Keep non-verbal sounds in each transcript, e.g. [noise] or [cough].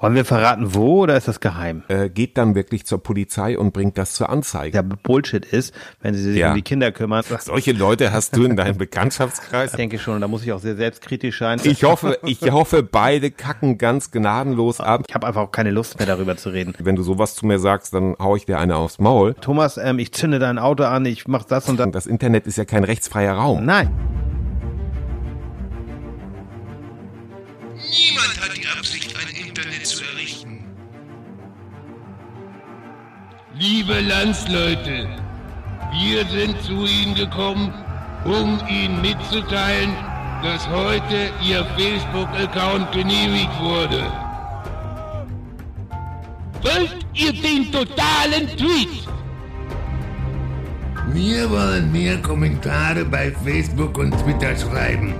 Wollen wir verraten, wo oder ist das geheim? Äh, geht dann wirklich zur Polizei und bringt das zur Anzeige. Ja, Bullshit ist, wenn sie sich Ja. um die Kinder kümmern. [laughs] Solche Leute hast du in deinem [laughs] Bekanntschaftskreis? Ich denke schon, da muss ich auch sehr selbstkritisch sein. Ich hoffe, ich hoffe, beide kacken ganz gnadenlos ab. Ich habe einfach auch keine Lust mehr darüber zu reden. Wenn du sowas zu mir sagst, dann hau ich dir eine aufs Maul. Thomas, ähm, ich zünde dein Auto an, ich mach das und das. Das Internet ist ja kein rechtsfreier Raum. Nein. Liebe Landsleute, wir sind zu Ihnen gekommen, um Ihnen mitzuteilen, dass heute Ihr Facebook-Account genehmigt wurde. Wollt ihr den totalen Tweet? Wir wollen mehr Kommentare bei Facebook und Twitter schreiben.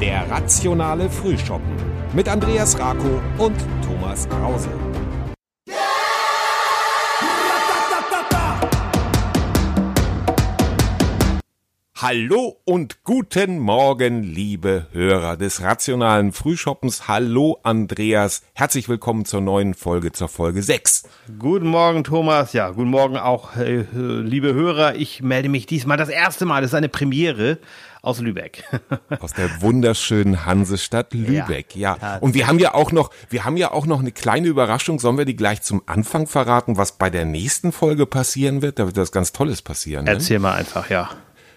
Der rationale Frühschoppen mit Andreas Rako und Thomas Krause. Hallo und guten Morgen, liebe Hörer des rationalen Frühschoppens. Hallo Andreas, herzlich willkommen zur neuen Folge, zur Folge 6. Guten Morgen, Thomas. Ja, guten Morgen auch, äh, liebe Hörer. Ich melde mich diesmal das erste Mal. Das ist eine Premiere aus Lübeck. [laughs] Aus der wunderschönen Hansestadt Lübeck, ja. Ja. Und wir haben ja auch noch, wir haben ja auch noch eine kleine Überraschung. Sollen wir die gleich zum Anfang verraten, was bei der nächsten Folge passieren wird? Da wird was ganz Tolles passieren. Ne? Erzähl mal einfach, ja.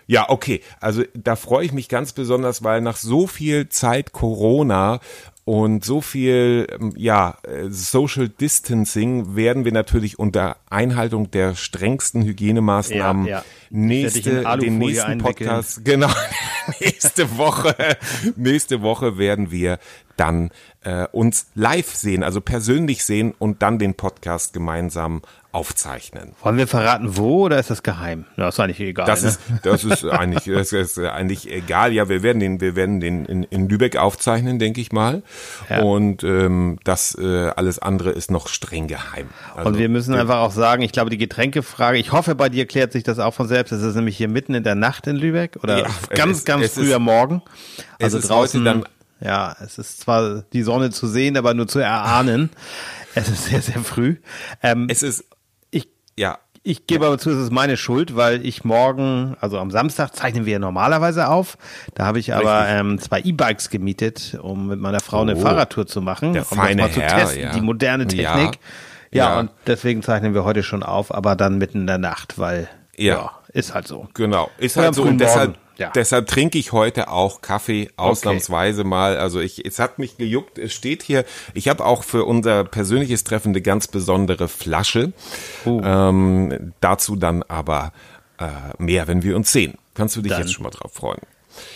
Ja, okay. Also da freue ich mich ganz besonders, weil nach so viel Zeit Corona und so viel ähm, ja äh, Social Distancing werden wir natürlich unter Einhaltung der strengsten Hygienemaßnahmen Ja, ja. Nächste den nächsten. Podcast [laughs] genau nächste Woche nächste Woche werden wir dann äh, uns live sehen, also persönlich sehen und dann den Podcast gemeinsam aufzeichnen. Wollen wir verraten, wo oder ist das geheim? Na, ist eigentlich egal. Das ne? ist, das ist eigentlich, das ist eigentlich egal. Ja, wir werden den, wir werden den in, in Lübeck aufzeichnen, denke ich mal. Ja. Und ähm, das äh, alles andere ist noch streng geheim. Also, Und wir müssen einfach auch sagen, ich glaube, die Getränkefrage, ich hoffe, bei dir klärt sich das auch von selbst. Es ist nämlich hier mitten in der Nacht in Lübeck oder Ja, ganz, ist- ganz früher ist- Morgen. Also draußen, dann- ja, es ist zwar die Sonne zu sehen, aber nur zu erahnen. [laughs] es ist sehr, sehr früh. Ähm, es ist, ich, ja, ich gebe aber zu, es ist meine Schuld, weil ich morgen, also am Samstag zeichnen wir normalerweise auf. Da habe ich aber ähm, zwei E-Bikes gemietet, um mit meiner Frau eine Oh. Fahrradtour zu machen, Der um feine das mal zu Herr, testen, ja. die moderne. Technik. Ja. Ja. und deswegen zeichnen wir heute schon auf, aber dann mitten in der Nacht, weil ja, Ja. ist halt so. Genau, ist Oder halt so und deshalb, ja. deshalb trinke ich heute auch Kaffee ausnahmsweise mal. Also ich, es hat mich gejuckt. Es steht hier. Ich habe auch für unser persönliches Treffen eine ganz besondere Flasche. Oh. Ähm, dazu dann aber äh, mehr, wenn wir uns sehen. Kannst du dich Dann. jetzt schon mal drauf freuen?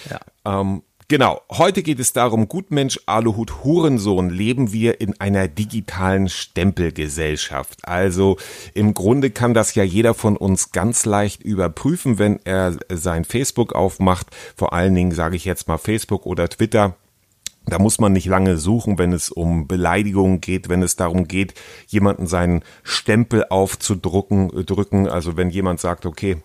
Ja. Ähm, genau, heute geht es darum, Gutmensch, Aluhut, Hurensohn, leben wir in einer digitalen Stempelgesellschaft. Also im Grunde kann das ja jeder von uns ganz leicht überprüfen, wenn er sein Facebook aufmacht. Vor allen Dingen sage ich jetzt mal Facebook oder Twitter. Da muss man nicht lange suchen, wenn es um Beleidigungen geht, wenn es darum geht, jemanden seinen Stempel aufzudrucken, äh, drücken. Also wenn jemand sagt, okay,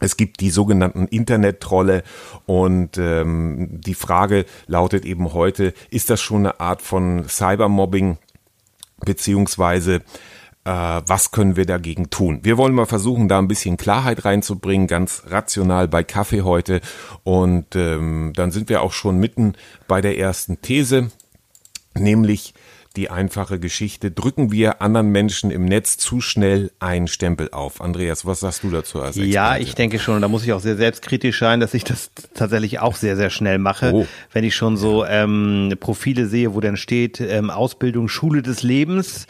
es gibt die sogenannten Internettrolle und ähm, die Frage lautet eben heute, ist das schon eine Art von Cybermobbing beziehungsweise äh, was können wir dagegen tun? Wir wollen mal versuchen, da ein bisschen Klarheit reinzubringen, ganz rational bei Kaffee heute und ähm, dann sind wir auch schon mitten bei der ersten These, nämlich die einfache Geschichte, drücken wir anderen Menschen im Netz zu schnell einen Stempel auf. Andreas, was sagst du dazu als Experte? Ja, ich denke schon, da muss ich auch sehr selbstkritisch sein, dass ich das tatsächlich auch sehr, sehr schnell mache. Oh. Wenn ich schon so ähm, Profile sehe, wo dann steht, ähm, Ausbildung Schule des Lebens,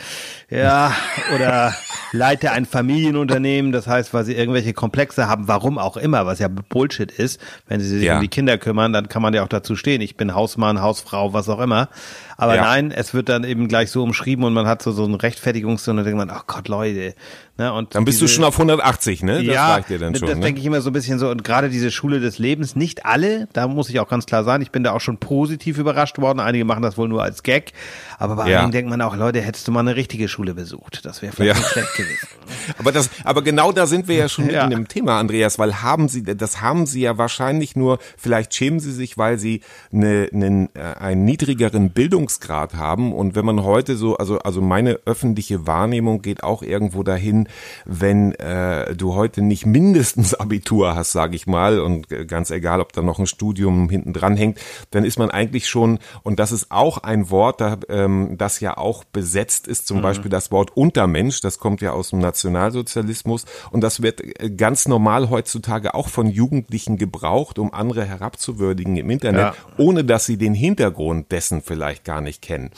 ja, [laughs] oder leite ein Familienunternehmen, das heißt, weil sie irgendwelche Komplexe haben, warum auch immer, was ja Bullshit ist, wenn sie sich Ja. um die Kinder kümmern, dann kann man ja auch dazu stehen, ich bin Hausmann, Hausfrau, was auch immer. Aber Ja. nein, es wird dann eben gleich so umschrieben und man hat so, so einen Rechtfertigungs- und dann denkt man, ach Gott, Leute. Ne, und Dann bist du diese- schon auf 180, ne? Das ja, reicht dir dann schon. das ne? denke ich immer so ein bisschen so. Und gerade diese Schule des Lebens, nicht alle, da muss ich auch ganz klar sagen, ich bin da auch schon positiv überrascht worden. Einige machen das wohl nur als Gag. Aber bei Ja. einigen denkt man auch, Leute, hättest du mal eine richtige Schule besucht. Das wäre vielleicht Ja. nicht schlecht gewesen. [laughs] Aber das, aber genau da sind wir ja schon [laughs] mitten Ja. im Thema, Andreas, weil haben Sie, das haben Sie ja wahrscheinlich nur, vielleicht schämen Sie sich, weil Sie eine, einen, äh, einen niedrigeren Bildungsgrad haben. Und wenn man heute so, also, also meine öffentliche Wahrnehmung geht auch irgendwo dahin, wenn äh, du heute nicht mindestens Abitur hast, sage ich mal, und ganz egal, ob da noch ein Studium hinten dran hängt, dann ist man eigentlich schon, und das ist auch ein Wort, da, ähm, das ja auch besetzt ist, zum mhm. Beispiel das Wort Untermensch, das kommt ja aus dem Nationalsozialismus und das wird äh, ganz normal heutzutage auch von Jugendlichen gebraucht, um andere herabzuwürdigen im Internet, ja. ohne dass sie den Hintergrund dessen vielleicht gar nicht kennen.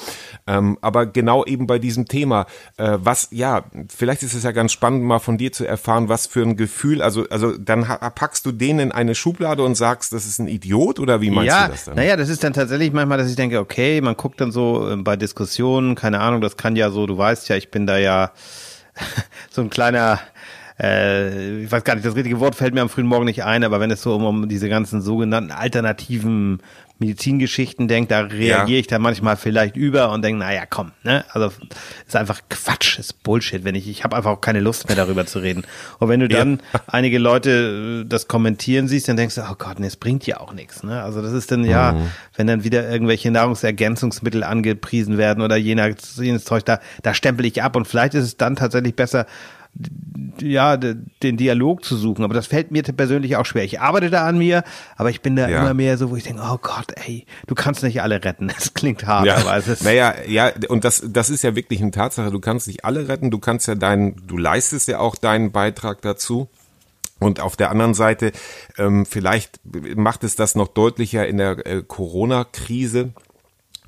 Ähm, aber genau eben bei diesem Thema, äh, was, ja, vielleicht ist es ja ganz spannend, mal von dir zu erfahren, was für ein Gefühl, also, also dann packst du den in eine Schublade und sagst, das ist ein Idiot oder wie meinst ja, du das dann? Naja, das ist dann tatsächlich manchmal, dass ich denke, okay, man guckt dann so äh, bei Diskussionen, keine Ahnung, das kann ja so, du weißt ja, ich bin da ja [laughs] so ein kleiner äh, ich weiß gar nicht, das richtige Wort fällt mir am frühen Morgen nicht ein, aber wenn es so um, um diese ganzen sogenannten alternativen Medizingeschichten denkt, da reagiere ja. ich dann manchmal vielleicht über und denke, naja, komm, ne? Also ist einfach Quatsch, ist Bullshit, wenn ich, ich habe einfach auch keine Lust mehr darüber zu reden. Und wenn du dann ja. [laughs] einige Leute äh, das kommentieren siehst, dann denkst du, oh Gott, nee, es bringt ja auch nichts. Ne? Also das ist dann ja, mhm. wenn dann wieder irgendwelche Nahrungsergänzungsmittel angepriesen werden oder jenes, jenes Zeug, da, da stempel ich ab und vielleicht ist es dann tatsächlich besser, ja, den Dialog zu suchen. Aber das fällt mir persönlich auch schwer. Ich arbeite da an mir, aber ich bin da ja. immer mehr so, wo ich denke, oh Gott, ey, du kannst nicht alle retten. [laughs] Das klingt hart, ja. aber es ist. Naja, ja, und das, das ist ja wirklich eine Tatsache. Du kannst nicht alle retten. Du kannst ja deinen, du leistest ja auch deinen Beitrag dazu. Und auf der anderen Seite, ähm, vielleicht macht es das noch deutlicher in der äh, Corona-Krise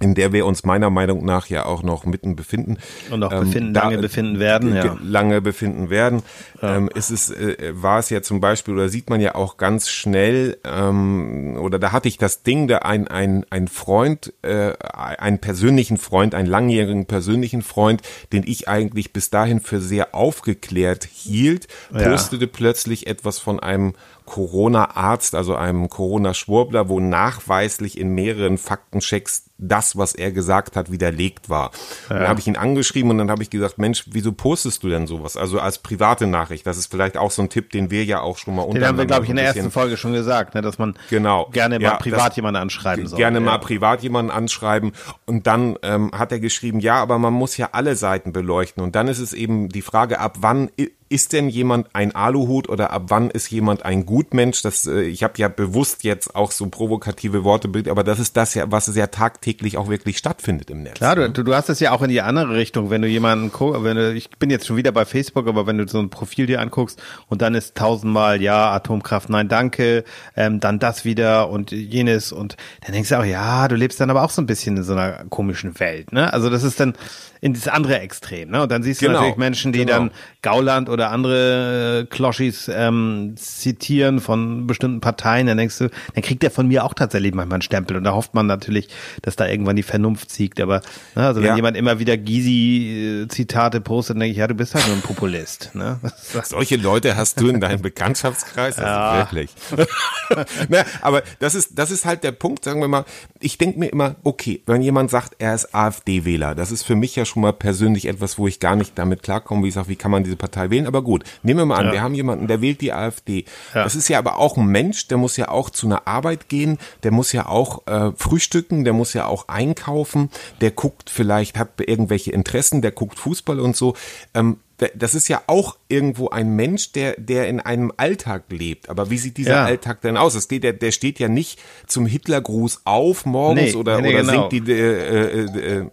in der wir uns meiner Meinung nach ja auch noch mitten befinden. Und auch befinden, ähm, da, lange befinden werden, ja. Lange befinden werden. Ja. Ähm, ist es, äh, war es ja zum Beispiel, oder sieht man ja auch ganz schnell, ähm, oder da hatte ich das Ding, da ein, ein, ein Freund, äh, einen persönlichen Freund, einen langjährigen persönlichen Freund, den ich eigentlich bis dahin für sehr aufgeklärt hielt, postete ja. plötzlich etwas von einem Corona-Arzt, also einem Corona-Schwurbler, wo nachweislich in mehreren Faktenchecks das, was er gesagt hat, widerlegt war. Ja. Dann habe ich ihn angeschrieben und dann habe ich gesagt, Mensch, wieso postest du denn sowas? Also als private Nachricht. Das ist vielleicht auch so ein Tipp, den wir ja auch schon mal unter. Den haben wir, glaube ich, in der ersten Folge schon gesagt, ne, dass man genau. gerne mal ja, privat jemanden anschreiben soll. Gerne ja. mal privat jemanden anschreiben. Und dann ähm, hat er geschrieben, ja, aber man muss ja alle Seiten beleuchten. Und dann ist es eben die Frage, ab wann ist denn jemand ein Aluhut oder ab wann ist jemand ein Gutmensch? Das, äh, ich habe ja bewusst jetzt auch so provokative Worte, aber das ist das ja, was sehr tagtäglich auch wirklich stattfindet im Netz. Klar, du, du hast es ja auch in die andere Richtung, wenn du jemanden, wenn du, ich bin jetzt schon wieder bei Facebook, aber wenn du so ein Profil dir anguckst und dann ist tausendmal ja Atomkraft, nein danke, ähm, dann das wieder und jenes und dann denkst du auch, ja, du lebst dann aber auch so ein bisschen in so einer komischen Welt, ne? Also das ist dann in das andere Extrem. Ne? Und dann siehst du genau, natürlich Menschen, die genau. dann Gauland oder andere äh, Kloschis ähm, zitieren von bestimmten Parteien. Dann denkst du, dann kriegt er von mir auch tatsächlich manchmal einen Stempel. Und da hofft man natürlich, dass da irgendwann die Vernunft siegt. Aber ne, also wenn ja. jemand immer wieder Gysi-Zitate postet, dann denke ich, ja, du bist halt nur ein Populist. Ne? [laughs] Solche Leute hast du in deinem Bekanntschaftskreis, also ja. wirklich. [laughs] Na, aber das ist, das ist halt der Punkt, sagen wir mal, ich denke mir immer, okay, wenn jemand sagt, er ist AfD-Wähler, das ist für mich ja schon mal persönlich etwas, wo ich gar nicht damit klarkomme, wie ich sage, wie kann man diese Partei wählen? Aber gut, nehmen wir mal an, ja. wir haben jemanden, der wählt die AfD. Ja. Das ist ja aber auch ein Mensch, der muss ja auch zu einer Arbeit gehen, der muss ja auch äh, frühstücken, der muss ja auch einkaufen, der guckt vielleicht, hat irgendwelche Interessen, der guckt Fußball und so. Ähm, das ist ja auch irgendwo ein Mensch, der, der in einem Alltag lebt. Aber wie sieht dieser ja. Alltag denn aus? Geht, der, der steht ja nicht zum Hitlergruß auf morgens nee, oder, nee, oder genau. singt die, äh, äh, äh,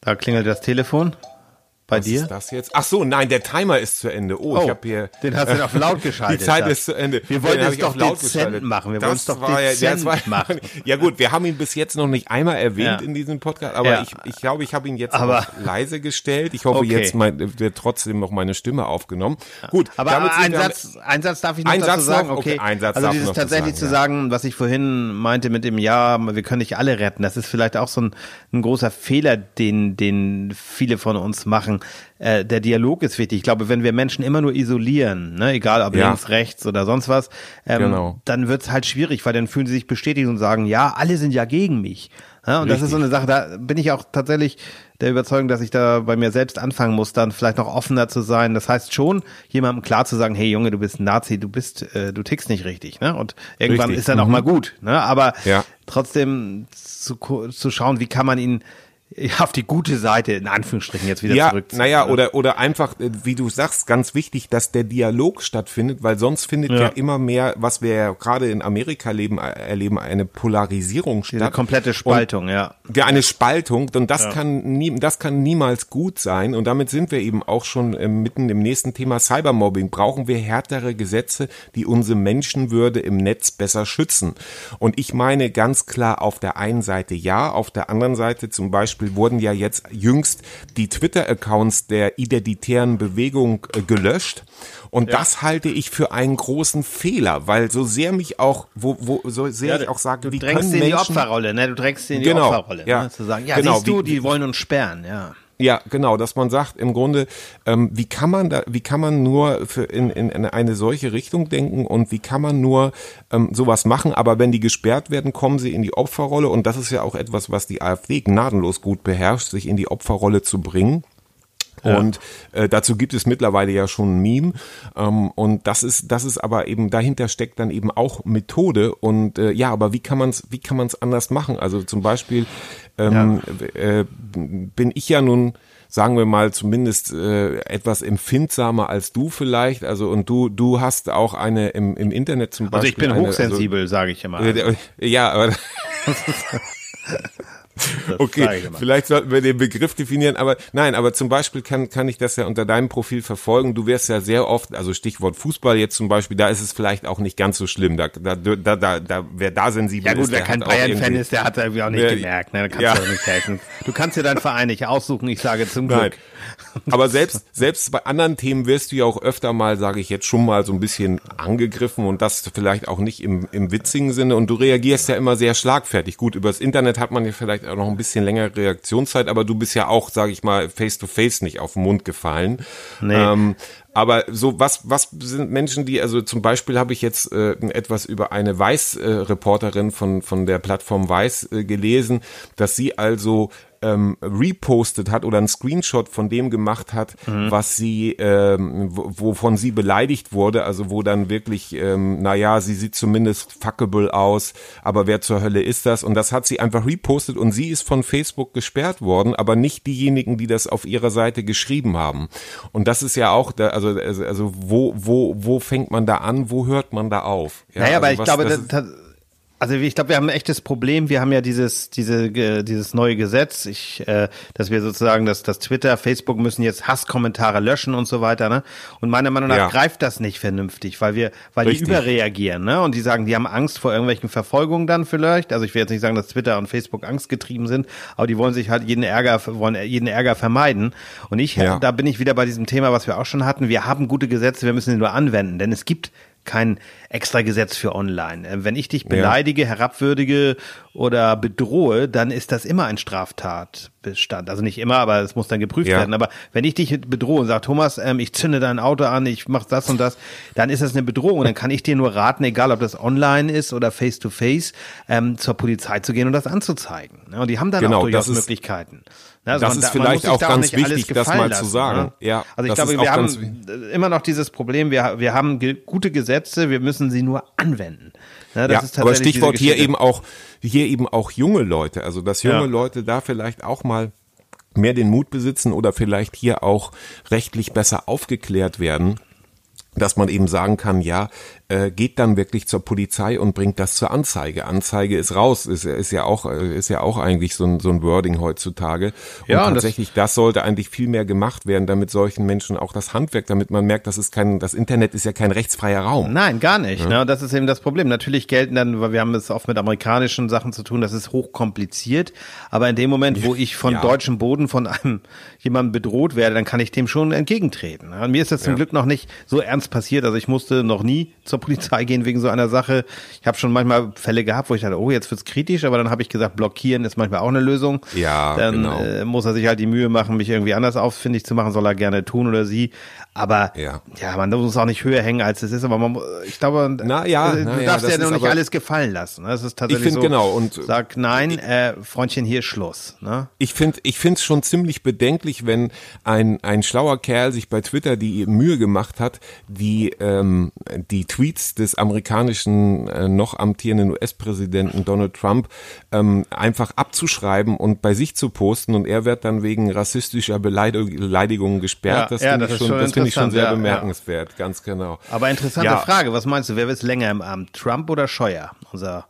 da klingelt das Telefon. Bei Was dir? ist das jetzt? Ach so, nein, der Timer ist zu Ende. Oh, oh ich habe hier. Den hast du auf laut [laughs] geschaltet. Die Zeit ist zu Ende. Wir wollten es doch laut dezent machen. Wir wollen es doch dezent ja, machen. [laughs] Ja gut, wir haben ihn bis jetzt noch nicht einmal erwähnt ja. in diesem Podcast, aber ja. ich, ich glaube, ich habe ihn jetzt aber, leise gestellt. Ich hoffe, okay. jetzt mein, wird trotzdem noch meine Stimme aufgenommen. Gut, aber ein Satz, ein Satz darf ich noch ein dazu sagen. Noch? Okay, ein Satz also dieses tatsächlich zu sagen, was ich vorhin meinte mit dem Ja, wir können nicht alle retten. Das ist vielleicht auch so ein, ein großer Fehler, den, den viele von uns machen äh, der Dialog ist wichtig. Ich glaube, wenn wir Menschen immer nur isolieren, ne, egal ob ja. links, rechts oder sonst was, ähm, genau. dann wird's halt schwierig, weil dann fühlen sie sich bestätigt und sagen, ja, alle sind ja gegen mich. Ja, und das Richtig. ist so eine Sache, da bin ich auch tatsächlich der Überzeugung, dass ich da bei mir selbst anfangen muss, dann vielleicht noch offener zu sein. Das heißt schon, jemandem klar zu sagen, hey Junge, du bist ein Nazi, du bist, äh, du tickst nicht richtig, ne? Und irgendwann Richtig. ist dann auch mal gut, ne? Aber Ja. trotzdem zu, zu schauen, wie kann man ihn [laughs] auf die gute Seite, in Anführungsstrichen, jetzt wieder ja, zurückziehen. naja, ne? oder, oder einfach, äh, wie du sagst, ganz wichtig, dass der Dialog stattfindet, weil sonst findet ja, Ja. immer mehr, was wir ja gerade in Amerika leben, äh, erleben, eine Polarisierung statt. komplette Spaltung, ja. Ja, eine Spaltung und das kann nie, das kann niemals gut sein und damit sind wir eben auch schon äh, mitten im nächsten Thema Cybermobbing. Brauchen wir härtere Gesetze, die unsere Menschenwürde im Netz besser schützen? Und ich meine ganz klar auf der einen Seite ja, auf der anderen Seite zum Beispiel wurden ja jetzt jüngst die Twitter-Accounts der identitären Bewegung äh, gelöscht. Und das halte ich für einen großen Fehler, weil so sehr mich auch, wo, wo so sehr ich auch sage, du wie drängst können sie in die Menschen, Opferrolle, ne? Du drängst in die Genau, Opferrolle, ja. ne? Zu sagen, ja, Genau, siehst du, wie- die wollen uns sperren, ja. Ja, genau, dass man sagt, im Grunde, ähm, wie kann man da, wie kann man nur für in, in, in eine solche Richtung denken und wie kann man nur ähm, sowas machen, aber wenn die gesperrt werden, kommen sie in die Opferrolle und das ist ja auch etwas, was die AfD gnadenlos gut beherrscht, sich in die Opferrolle zu bringen. Und äh, dazu gibt es mittlerweile ja schon ein Meme. Ähm, und das ist, das ist aber eben, dahinter steckt dann eben auch Methode. Und äh, ja, aber wie kann man es, wie kann man es anders machen? Also zum Beispiel ähm, äh, bin ich ja nun sagen wir mal zumindest äh, etwas empfindsamer als du vielleicht. Also und du du hast auch eine im, im Internet zum Also Beispiel. ich bin eine, hochsensibel, sage ich immer. Also, äh, ja, aber [laughs] [laughs] Das Okay, vielleicht sollten wir den Begriff definieren, aber nein, aber zum Beispiel kann, kann ich das ja unter deinem Profil verfolgen. Du wirst ja sehr oft, also Stichwort Fußball jetzt zum Beispiel, da ist es vielleicht auch nicht ganz so schlimm. Da, da, da, da, da wer da sensibel Ja gut, ist, wer der kein Bayern-Fan ist, der hat irgendwie auch nicht Ja, gemerkt. Ne? Da kannst ja. du auch nicht helfen. Du kannst dir deinen Verein nicht aussuchen. Ich sage zum Nein. Glück. Aber selbst, selbst bei anderen Themen wirst du ja auch öfter mal, sage ich jetzt schon mal, so ein bisschen angegriffen und das vielleicht auch nicht im, im witzigen Sinne. Und du reagierst ja immer sehr schlagfertig. Gut, übers Internet hat man ja vielleicht auch noch ein bisschen längere Reaktionszeit, aber du bist ja auch, sage ich mal, face to face nicht auf den Mund gefallen. Nee. Ähm, aber so was was sind Menschen, die also zum Beispiel habe ich jetzt äh, etwas über eine Weiß-Reporterin von von der Plattform Weiß äh, gelesen, dass sie also ähm, repostet hat oder einen Screenshot von dem gemacht hat, was sie, ähm, wo- wovon sie beleidigt wurde, also wo dann wirklich, ähm, naja, sie sieht zumindest fuckable aus, aber wer zur Hölle ist das? Und das hat sie einfach repostet und sie ist von Facebook gesperrt worden, aber nicht diejenigen, die das auf ihrer Seite geschrieben haben. Und das ist ja auch, da, also, also, also wo, wo, wo fängt man da an, wo hört man da auf? Ja, naja, aber also ich was- glaube, das das, das, also ich glaube, wir haben ein echtes Problem. Wir haben ja dieses, diese, äh, dieses neue Gesetz, ich, äh, dass wir sozusagen, dass das Twitter, Facebook müssen jetzt Hasskommentare löschen und so weiter. Ne? Und meiner Meinung nach Ja. greift das nicht vernünftig, weil wir, weil Richtig. die überreagieren. Ne? Und die sagen, die haben Angst vor irgendwelchen Verfolgungen dann vielleicht. Also ich will jetzt nicht sagen, dass Twitter und Facebook angstgetrieben sind, aber die wollen sich halt jeden Ärger, wollen jeden Ärger vermeiden. Und ich, Ja. da bin ich wieder bei diesem Thema, was wir auch schon hatten. Wir haben gute Gesetze, wir müssen sie nur anwenden, denn es gibt kein extra Gesetz für online. Äh, Wenn ich dich beleidige, herabwürdige oder bedrohe, dann ist das immer ein Straftatbestand. Also nicht immer, aber es muss dann geprüft Ja. werden. Aber wenn ich dich bedrohe und sage, Thomas, ähm, ich zünde dein Auto an, ich mach das und das, dann ist das eine Bedrohung. Und dann kann ich dir nur raten, egal ob das online ist oder face to face, ähm, zur Polizei zu gehen und das anzuzeigen. Ja, Und die haben dann Genau, auch durchaus das ist- Ja, das ist da- vielleicht auch ganz alles wichtig, das mal zu lassen, sagen. ne? Ja, also ich glaube, wir auch haben immer noch dieses Problem, wir, wir haben ge gute Gesetze, wir müssen sie nur anwenden. Ja, das ja, ist aber Stichwort hier eben auch, hier eben auch junge Leute, also dass junge Ja. Leute da vielleicht auch mal mehr den Mut besitzen oder vielleicht hier auch rechtlich besser aufgeklärt werden, dass man eben sagen kann, ja, äh, geht dann wirklich zur Polizei und bringt das zur Anzeige. Anzeige ist raus, ist, ist ja auch, äh, ist ja auch eigentlich so ein, so ein Wording heutzutage. Und Ja, und das- tatsächlich, das, sollte eigentlich viel mehr gemacht werden, damit solchen Menschen auch das Handwerk, damit man merkt, das ist kein, das Internet ist ja kein rechtsfreier Raum. Nein, gar nicht. Ne? Und das ist eben das Problem. Natürlich gelten dann, weil wir haben es oft mit amerikanischen Sachen zu tun, das ist hochkompliziert. Aber in dem Moment, wo ich von Ja. deutschem Boden von einem [laughs] jemandem bedroht werde, dann kann ich dem schon entgegentreten. ne? Und mir ist das zum Glück noch nicht so ernst passiert. Also ich musste noch nie zur Polizei gehen wegen so einer Sache. Ich habe schon manchmal Fälle gehabt, wo ich dachte, oh, jetzt wird's kritisch, aber dann habe ich gesagt, blockieren ist manchmal auch eine Lösung. Ja, dann genau. äh, muss er sich halt die Mühe machen, mich irgendwie anders auffindig zu machen, soll er gerne tun oder sie. Aber Ja. ja, man muss auch nicht höher hängen, als es ist. Aber man, ich glaube, Na ja, äh, na du ja, darfst das ja noch nicht alles gefallen lassen. ne? Das ist tatsächlich find so. genau, und- sag nein, äh, Freundchen, hier Schluss. Ne? Ich finde ich finde es schon ziemlich bedenklich, wenn ein, ein schlauer Kerl sich bei Twitter die Mühe gemacht hat, die, ähm, die Tweets des amerikanischen äh, noch amtierenden US-Präsidenten Donald Trump ähm, einfach abzuschreiben und bei sich zu posten und er wird dann wegen rassistischer Beleidig Beleidigungen gesperrt. Ja, das ja, finde ich, ist schon, finde ich schon sehr ja, ja. bemerkenswert, ganz genau. Aber interessante Ja. Frage, was meinst du, wer wird länger im Amt? Trump oder Scheuer? Unser,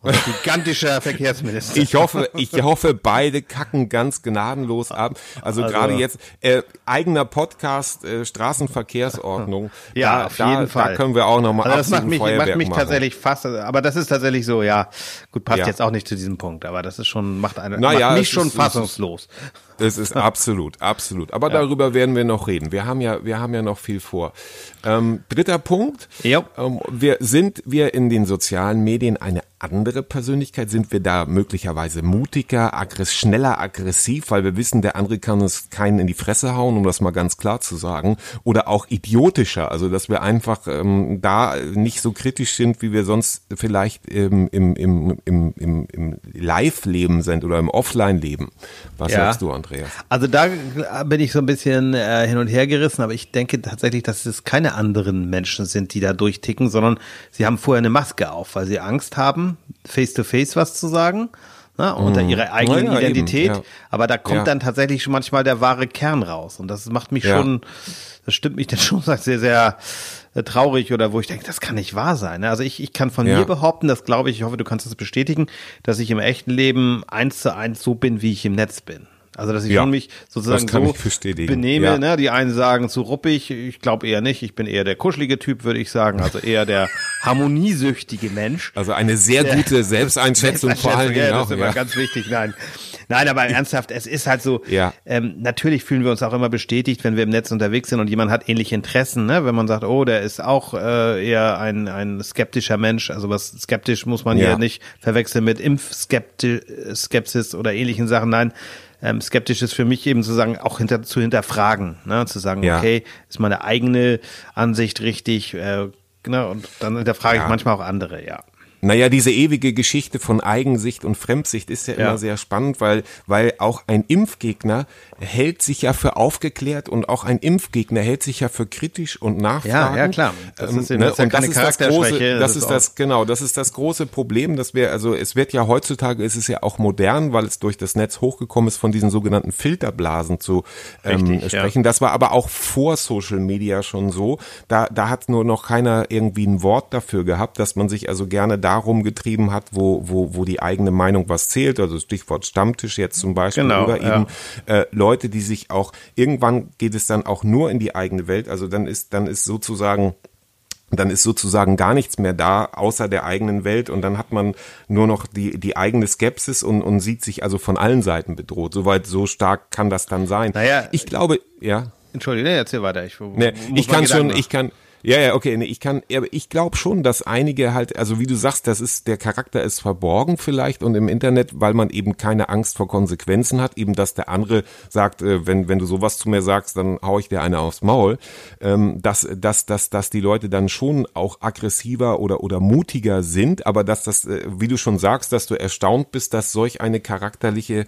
unser [laughs] gigantischer Verkehrsminister. Ich hoffe, ich hoffe, beide kacken ganz gnadenlos ab. Also, Also- gerade jetzt äh, eigener Podcast äh, Straßenverkehrsordnung. Ja, da, auf da, jeden Fall. Da können wir auch noch mal also das macht mich, macht mich machen. tatsächlich fast, aber das ist tatsächlich so, ja, gut, passt Ja. jetzt auch nicht zu diesem Punkt, aber das ist schon, macht eine, Na macht ja, mich schon ist- es ist- fassungslos. Es ist [laughs] absolut, absolut. Aber darüber werden wir noch reden. Wir haben ja, wir haben ja noch viel vor. Ähm, dritter Punkt. Jo. Ähm, wir sind wir in den sozialen Medien eine andere Persönlichkeit? Sind wir da möglicherweise mutiger, aggress schneller aggressiv, weil wir wissen, der andere kann uns keinen in die Fresse hauen, um das mal ganz klar zu sagen, oder auch idiotischer, also dass wir einfach ähm, da nicht so kritisch sind, wie wir sonst vielleicht ähm, im, im, im, im, im Live-Leben sind oder im Offline-Leben. Was Ja. sagst du, Andreas? Also da bin ich so ein bisschen äh, hin und her gerissen, aber ich denke tatsächlich, dass es keine anderen Menschen sind, die da durchticken, sondern sie haben vorher eine Maske auf, weil sie Angst haben, face to face was zu sagen. Ne, unter ihrer eigenen Ja, ja, eben, Identität. ja. Aber da kommt dann tatsächlich schon manchmal der wahre Kern raus. Und das macht mich schon, das stimmt mich [laughs] dann schon sehr, sehr äh, traurig oder wo ich denke, das kann nicht wahr sein. ne? Also ich, ich kann von mir behaupten, das glaube ich, ich hoffe, du kannst das bestätigen, dass ich im echten Leben eins zu eins so bin, wie ich im Netz bin. Also dass ich Ja, schon mich sozusagen das so benehme. ja. Ne? Die einen sagen zu ruppig, ich glaube eher nicht. Ich bin eher der kuschelige Typ, würde ich sagen. Also eher der [laughs] harmoniesüchtige Mensch. Also eine sehr gute [laughs] Selbsteinschätzung vor allen Dingen ja, das auch. ist immer Ja. ganz wichtig. Nein, nein, aber ernsthaft, es ist halt so. Ja. Ähm, natürlich fühlen wir uns auch immer bestätigt, wenn wir im Netz unterwegs sind und jemand hat ähnliche Interessen. Ne? Wenn man sagt, oh, der ist auch äh, eher ein ein skeptischer Mensch. Also was skeptisch muss man Ja. hier nicht verwechseln mit Impfskepsis oder ähnlichen Sachen. Nein. Ähm, skeptisch ist für mich eben zu sagen, auch hinter, zu hinterfragen, ne? zu sagen, Ja. okay, ist meine eigene Ansicht richtig, äh, ne? und dann hinterfrage Ja. ich manchmal auch andere, ja. Naja, diese ewige Geschichte von Eigensicht und Fremdsicht ist ja, Ja. immer sehr spannend, weil, weil auch ein Impfgegner hält sich ja für aufgeklärt und auch ein Impfgegner hält sich ja für kritisch und nachfragend. Ja, ja, klar. Das Ähm, ist eben- das ist ja und das keine ist das große, das ist auch- das, genau, das ist das große Problem, dass wir, also es wird ja heutzutage, ist es ja auch modern, weil es durch das Netz hochgekommen ist, von diesen sogenannten Filterblasen zu ähm, Richtig, ja. sprechen. Das war aber auch vor Social Media schon so. Da, da hat nur noch keiner irgendwie ein Wort dafür gehabt, dass man sich also gerne darum getrieben hat, wo, wo, wo die eigene Meinung was zählt. Also Stichwort Stammtisch jetzt zum Beispiel. Genau, oder ja. eben äh, Leute, die sich auch, irgendwann geht es dann auch nur in die eigene Welt. Also dann ist, dann ist sozusagen dann ist sozusagen gar nichts mehr da, außer der eigenen Welt und dann hat man nur noch die, die eigene Skepsis und, und sieht sich also von allen Seiten bedroht. Soweit, so stark kann das dann sein. Naja, ich glaube, ja. Entschuldige, nee, erzähl weiter. Ich, Nee, ich kann schon, Gedanken ich kann, ja, ja, okay, nee, ich kann, ich glaube schon, dass einige halt, also wie du sagst, das ist, der Charakter ist verborgen vielleicht und im Internet, weil man eben keine Angst vor Konsequenzen hat, eben, dass der andere sagt, äh, wenn, wenn du sowas zu mir sagst, dann hau ich dir eine aufs Maul, ähm, dass, dass, dass, dass die Leute dann schon auch aggressiver oder, oder mutiger sind, aber dass das, äh, wie du schon sagst, dass du erstaunt bist, dass solch eine charakterliche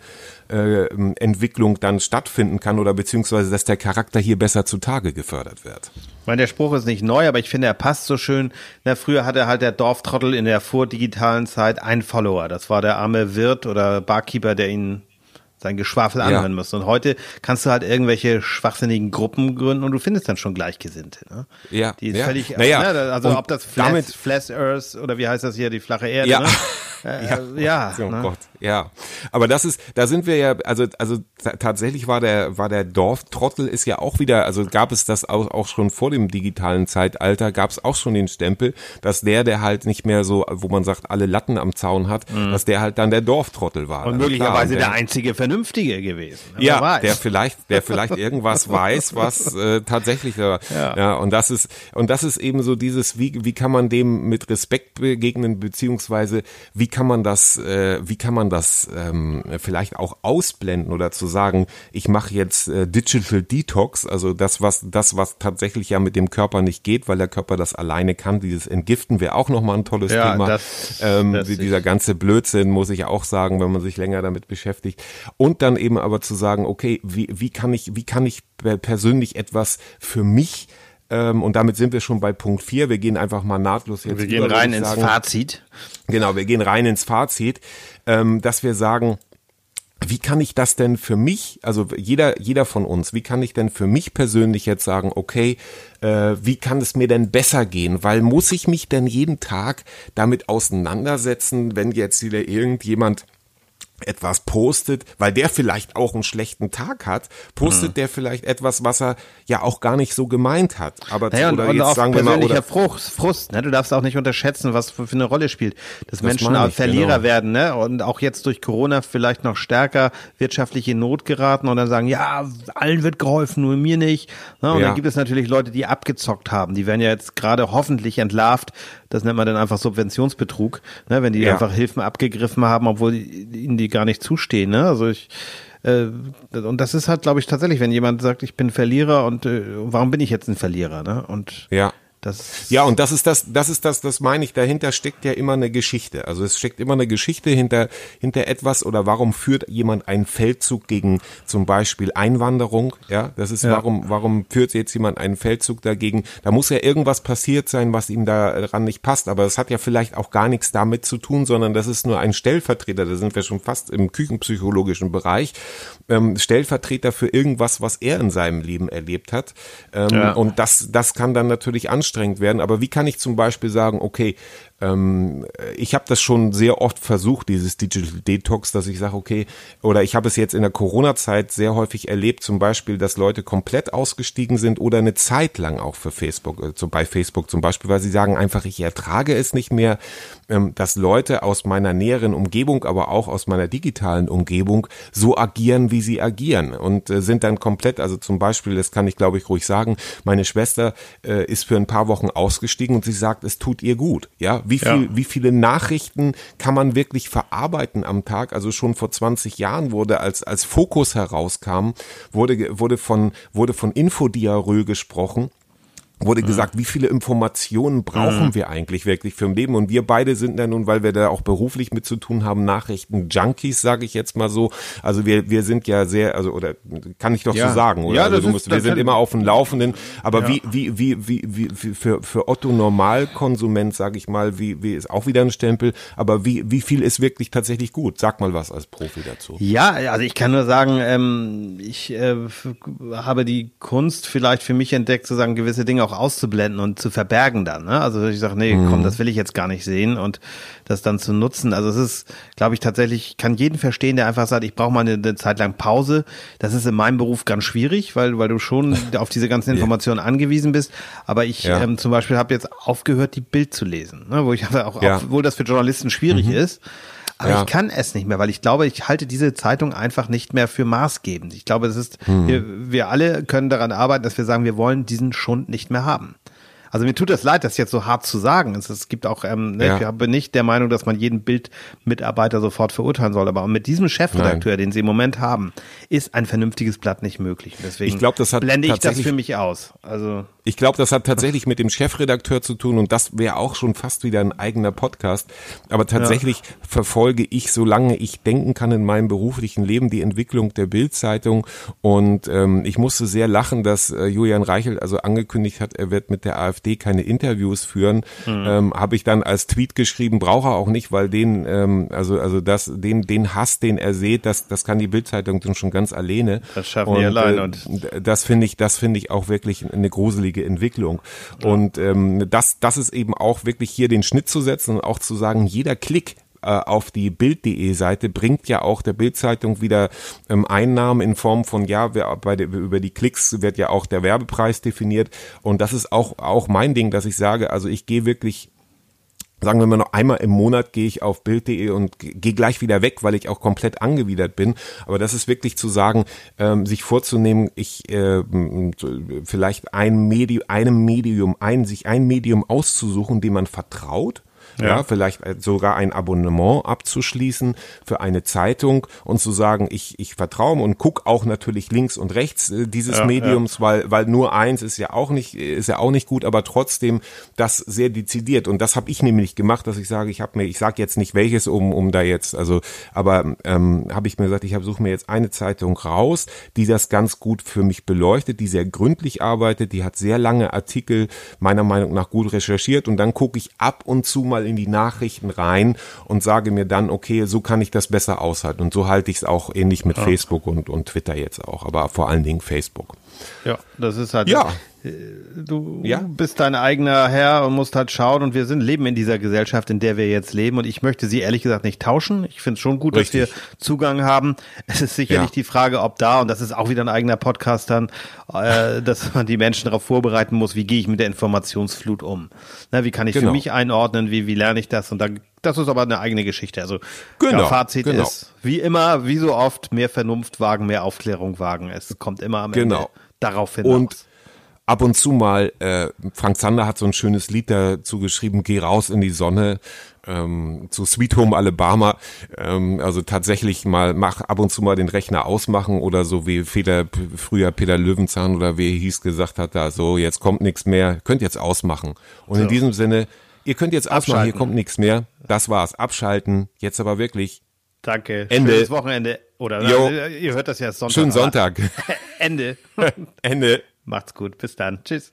äh, Entwicklung dann stattfinden kann oder beziehungsweise, dass der Charakter hier besser zutage gefördert wird. Ich meine, der Spruch ist nicht neu, aber ich finde, er passt so schön. Na, früher hatte halt der Dorftrottel in der vordigitalen Zeit einen Follower. Das war der arme Wirt oder Barkeeper, der ihn sein Geschwafel anhören musste. Und heute kannst du halt irgendwelche schwachsinnigen Gruppen gründen und du findest dann schon Gleichgesinnte. Ne? Ja, Die ja. völlig, Naja, ne, also und ob das Flat, damit- Flat Earth oder wie heißt das hier, die flache Erde, Ja. ne? Äh, ja, ja, oh ne? Gott, ja. Aber das ist, da sind wir ja, also, also ta- tatsächlich war der, war der Dorftrottel ist ja auch wieder, also gab es das auch, auch schon vor dem digitalen Zeitalter, gab es auch schon den Stempel, dass der, der halt nicht mehr so, wo man sagt, alle Latten am Zaun hat, dass der halt dann der Dorftrottel war. Mhm. Und Also möglicherweise klar, der einzige Vernünftige gewesen. ja, der vielleicht, der vielleicht [laughs] irgendwas weiß, was äh, tatsächlich da, ja. Ja. und das ist und das ist eben so dieses, wie wie kann man dem mit Respekt begegnen beziehungsweise wie kann man das, äh, wie kann man das ähm, vielleicht auch ausblenden oder zu sagen, ich mache jetzt äh, Digital Detox, also das was das was tatsächlich ja mit dem Körper nicht geht, weil der Körper das alleine kann. Dieses Entgiften wäre auch noch mal ein tolles Ja, Thema. das- ähm, das dieser ganze Blödsinn muss ich auch sagen, wenn man sich länger damit beschäftigt. Und dann eben aber zu sagen, okay, wie, wie kann ich, wie kann ich per- persönlich etwas für mich ähm, und damit sind wir schon bei Punkt 4. Wir gehen einfach mal nahtlos jetzt Wir gehen über, rein ins sagen. Fazit. Genau, wir gehen rein ins Fazit, ähm, dass wir sagen, wie kann ich das denn für mich, also jeder, jeder von uns, wie kann ich denn für mich persönlich jetzt sagen, okay, äh, wie kann es mir denn besser gehen? Weil muss ich mich denn jeden Tag damit auseinandersetzen, wenn jetzt wieder irgendjemand etwas postet, weil der vielleicht auch einen schlechten Tag hat, postet der vielleicht etwas, was er ja auch gar nicht so gemeint hat. Aber Naja, und, oder und jetzt auch sagen wir mal, oder, Frust, Frust, ne? Du darfst auch nicht unterschätzen, was für, eine Rolle spielt, dass Menschen meine auch ich, Verlierer genau. werden, ne? Und auch jetzt durch Corona vielleicht noch stärker wirtschaftlich in Not geraten und dann sagen, ja, allen wird geholfen, nur mir nicht. Ne? Und Ja. dann gibt es natürlich Leute, die abgezockt haben. Die werden ja jetzt gerade hoffentlich entlarvt. Das nennt man dann einfach Subventionsbetrug, ne? Wenn die Ja. einfach Hilfen abgegriffen haben, obwohl ihnen die gar nicht zustehen, ne? Also ich äh, und das ist halt, glaube ich, tatsächlich, wenn jemand sagt, ich bin Verlierer und äh, warum bin ich jetzt ein Verlierer, ne? Und ja. Das Ja, und das ist das, das ist das, das meine ich, dahinter steckt ja immer eine Geschichte. Also es steckt immer eine Geschichte hinter, hinter etwas oder warum führt jemand einen Feldzug gegen zum Beispiel Einwanderung, ja, das ist, Ja. warum, warum führt jetzt jemand einen Feldzug dagegen? Da muss ja irgendwas passiert sein, was ihm daran nicht passt, aber das hat ja vielleicht auch gar nichts damit zu tun, sondern das ist nur ein Stellvertreter, da sind wir schon fast im küchenpsychologischen Bereich, ähm, Stellvertreter für irgendwas, was er in seinem Leben erlebt hat. Ähm, Ja. Und das, das kann dann natürlich anstrengend werden. Aber wie kann ich zum Beispiel sagen, okay, ähm, ich habe das schon sehr oft versucht, dieses Digital Detox, dass ich sage, okay, oder ich habe es jetzt in der Corona-Zeit sehr häufig erlebt, zum Beispiel, dass Leute komplett ausgestiegen sind oder eine Zeit lang auch für Facebook, äh, so bei Facebook zum Beispiel, weil sie sagen einfach, ich ertrage es nicht mehr, ähm, dass Leute aus meiner näheren Umgebung, aber auch aus meiner digitalen Umgebung so agieren, wie sie agieren und äh, sind dann komplett, also zum Beispiel, das kann ich glaube ich ruhig sagen, meine Schwester äh, ist für ein paar Wochen ausgestiegen und sie sagt, es tut ihr gut, ja, wie viel, Ja. wie viele Nachrichten kann man wirklich verarbeiten am Tag? Also schon vor 20 Jahren wurde, als, als Fokus herauskam, wurde, wurde von, wurde von Infodiarö gesprochen wurde gesagt, wie viele Informationen brauchen wir eigentlich wirklich für ein Leben? Und wir beide sind ja nun, weil wir da auch beruflich mit zu tun haben, Nachrichten-Junkies, sage ich jetzt mal so. Also wir, wir sind ja sehr, also oder kann ich doch Ja. so sagen, oder? Ja, also das ist- musst, wir das sind immer auf dem Laufenden. Aber wie, wie, wie, wie, wie, wie für, für Otto Normalkonsument, sage ich mal, wie, wie ist auch wieder ein Stempel, aber wie, wie viel ist wirklich tatsächlich gut? Sag mal was als Profi dazu. Ja, also ich kann nur sagen, ähm, ich äh, habe die Kunst vielleicht für mich entdeckt, zu sagen, gewisse Dinge auch auszublenden und zu verbergen dann. Ne? Also ich sage, nee, komm, das will ich jetzt gar nicht sehen und das dann zu nutzen. Also es ist, glaube ich, tatsächlich, ich kann jeden verstehen, der einfach sagt, ich brauche mal eine, eine Zeit lang Pause. Das ist in meinem Beruf ganz schwierig, weil, weil du schon [laughs] auf diese ganzen Informationen angewiesen bist. Aber ich Ja. ähm, zum Beispiel habe jetzt aufgehört, die Bild zu lesen, ne? wo ich auch, Ja. obwohl das für Journalisten schwierig ist. Aber Ja. ich kann es nicht mehr, weil ich glaube, ich halte diese Zeitung einfach nicht mehr für maßgebend. Ich glaube, es ist, Hm. wir, wir alle können daran arbeiten, dass wir sagen, wir wollen diesen Schund nicht mehr haben. Also mir tut das leid, das jetzt so hart zu sagen. Es, es gibt auch, ähm, ne, Ja. ich bin nicht der Meinung, dass man jeden Bildmitarbeiter sofort verurteilen soll. Aber mit diesem Chefredakteur, den sie im Moment haben, ist ein vernünftiges Blatt nicht möglich. Deswegen Ich glaub, das hat blende ich das für mich aus. Also Ich glaube, das hat tatsächlich mit dem Chefredakteur zu tun und das wäre auch schon fast wieder ein eigener Podcast. Aber tatsächlich verfolge ich, solange ich denken kann in meinem beruflichen Leben, die Entwicklung der Bildzeitung und ähm, ich musste sehr lachen, dass äh, Julian Reichelt also angekündigt hat, er wird mit der AfD keine Interviews führen. Ähm, Habe ich dann als Tweet geschrieben, brauche er auch nicht, weil den, ähm, also also das, den den Hass, den er sieht, das das kann die Bildzeitung dann schon ganz alleine. Das schaffen die allein und- das finde ich, das finde ich auch wirklich eine gruselige Entwicklung. Und ähm, das, das ist eben auch wirklich hier den Schnitt zu setzen und auch zu sagen, jeder Klick äh, auf die Bild.de Seite, bringt ja auch der Bildzeitung wieder ähm, Einnahmen in Form von, ja, wer, bei der, über die Klicks wird ja auch der Werbepreis definiert. Und das ist auch, auch mein Ding, dass ich sage, also ich gehe wirklich sagen wir mal noch einmal im Monat gehe ich auf Bild.de und gehe gleich wieder weg, weil ich auch komplett angewidert bin. Aber das ist wirklich zu sagen, ähm, sich vorzunehmen, ich äh, vielleicht ein Medium, einem Medium, ein, sich ein Medium auszusuchen, dem man vertraut ja. ja, vielleicht äh, sogar ein Abonnement abzuschließen für eine Zeitung und zu sagen, ich, ich vertraue und guck auch natürlich links und rechts äh, dieses ja, Mediums, ja. weil, weil nur eins ist ja auch nicht, ist ja auch nicht gut, aber trotzdem das sehr dezidiert. Und das habe ich nämlich gemacht, dass ich sage, ich habe mir, ich sage jetzt nicht welches, um, um da jetzt, also, aber ähm, habe ich mir gesagt, ich suche mir jetzt eine Zeitung raus, die das ganz gut für mich beleuchtet, die sehr gründlich arbeitet, die hat sehr lange Artikel meiner Meinung nach gut recherchiert und dann gucke ich ab und zu mal in die Nachrichten rein und sage mir dann, okay, so kann ich das besser aushalten. Und so halte ich es auch ähnlich mit ja. Facebook und, und Twitter jetzt auch, aber vor allen Dingen Facebook. Ja, das ist halt. Ja. Äh, du ja? bist dein eigener Herr und musst halt schauen und wir sind leben in dieser Gesellschaft, in der wir jetzt leben und ich möchte sie ehrlich gesagt nicht tauschen. Ich finde es schon gut, Richtig. dass wir Zugang haben. Es ist sicherlich ja. die Frage, ob da, und das ist auch wieder ein eigener Podcast dann, äh, [laughs] dass man die Menschen darauf vorbereiten muss, wie gehe ich mit der Informationsflut um? Na, wie kann ich genau. für mich einordnen, wie, wie lerne ich das? Und dann, das ist aber eine eigene Geschichte. Also genau, ja, Fazit genau. ist, wie immer, wie so oft, mehr Vernunft wagen, mehr Aufklärung wagen. Es kommt immer am genau. Ende darauf hinaus. Und ab und zu mal, äh, Frank Zander hat so ein schönes Lied dazu geschrieben, Geh raus in die Sonne, ähm, zu Sweet Home Alabama. Ähm, also tatsächlich mal, mach ab und zu mal den Rechner ausmachen oder so wie Peter, früher Peter Löwenzahn oder wie er hieß gesagt hat, da so, jetzt kommt nichts mehr, könnt jetzt ausmachen. Und so. in diesem Sinne, ihr könnt jetzt ausmachen, hier kommt nichts mehr. Das war's, abschalten, jetzt aber wirklich. Danke. Ende. Schönes Wochenende. Oder jo. ihr hört das ja Sonntag. Schönen Sonntag. [laughs] Ende. [laughs] Ende. Macht's gut. Bis dann. Tschüss.